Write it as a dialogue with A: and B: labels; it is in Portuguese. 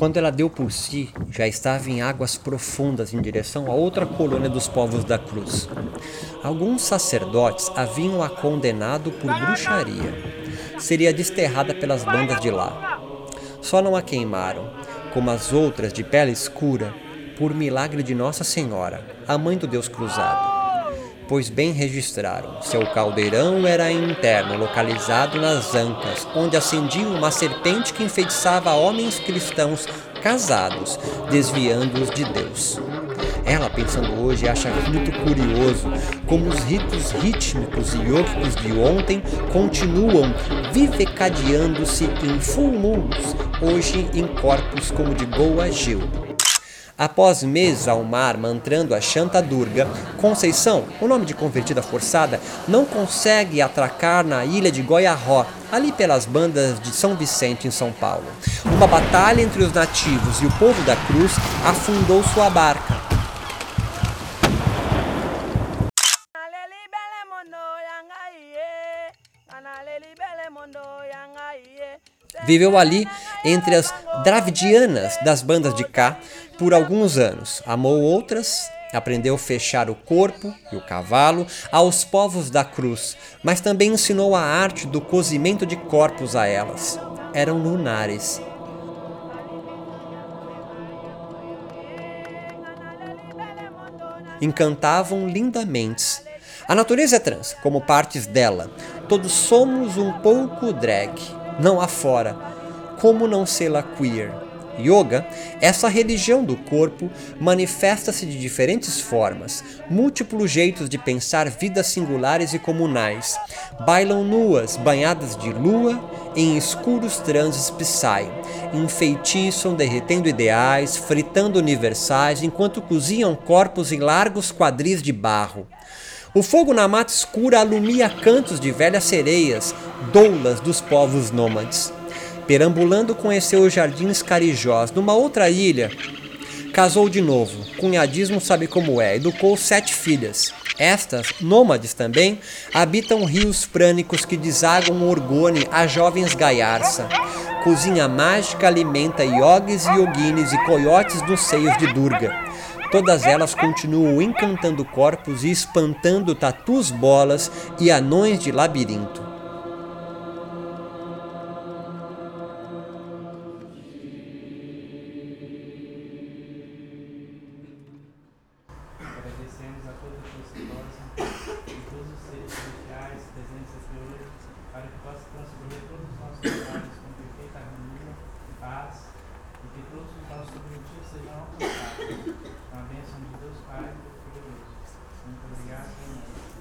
A: Quando ela deu por si, já estava em águas profundas em direção a outra colônia dos povos da cruz. Alguns sacerdotes haviam a condenado por bruxaria. Seria desterrada pelas bandas de lá. Só não a queimaram, como as outras de pele escura, por milagre de Nossa Senhora, a mãe do Deus cruzado pois bem registraram. Seu caldeirão era interno, localizado nas ancas, onde acendia uma serpente que enfeitiçava homens cristãos casados, desviando-os de Deus. Ela, pensando hoje, acha muito curioso como os ritos rítmicos e yogicos de ontem continuam vivecadeando-se em full moons, hoje em corpos como de Goa Gil. Após meses ao mar mantrando a Shanta Durga, Conceição, o nome de convertida forçada, não consegue atracar na ilha de Goiaró, ali pelas bandas de São Vicente, em São Paulo. Uma batalha entre os nativos e o povo da Cruz afundou sua barca. Viveu ali entre as Dravidianas das bandas de cá por alguns anos. Amou outras, aprendeu a fechar o corpo e o cavalo aos povos da cruz, mas também ensinou a arte do cozimento de corpos a elas. Eram lunares. Encantavam lindamente. A natureza é trans, como partes dela. Todos somos um pouco drag, não há fora. Como não ser la queer? Yoga, essa religião do corpo, manifesta-se de diferentes formas, múltiplos jeitos de pensar vidas singulares e comunais. Bailam nuas, banhadas de lua, em escuros transes psy. Enfeitiçam, derretendo ideais, fritando universais, enquanto cozinham corpos em largos quadris de barro. O fogo na mata escura alumia cantos de velhas sereias, doulas dos povos nômades. Perambulando conheceu os jardins carijós numa outra ilha. Casou de novo, cunhadismo sabe como é, educou sete filhas. Estas, nômades também, habitam rios prânicos que desagam orgone a jovens gaiarça. Cozinha mágica alimenta iogues e yoguines e coiotes nos seios de Durga. Todas elas continuam encantando corpos e espantando tatus bolas e anões de labirinto.
B: Para que possa transcorrer todos os nossos trabalhos com perfeita harmonia paz, e que todos os nossos não bênção de Deus Pai e do Filho Deus. Muito obrigado, Senhor.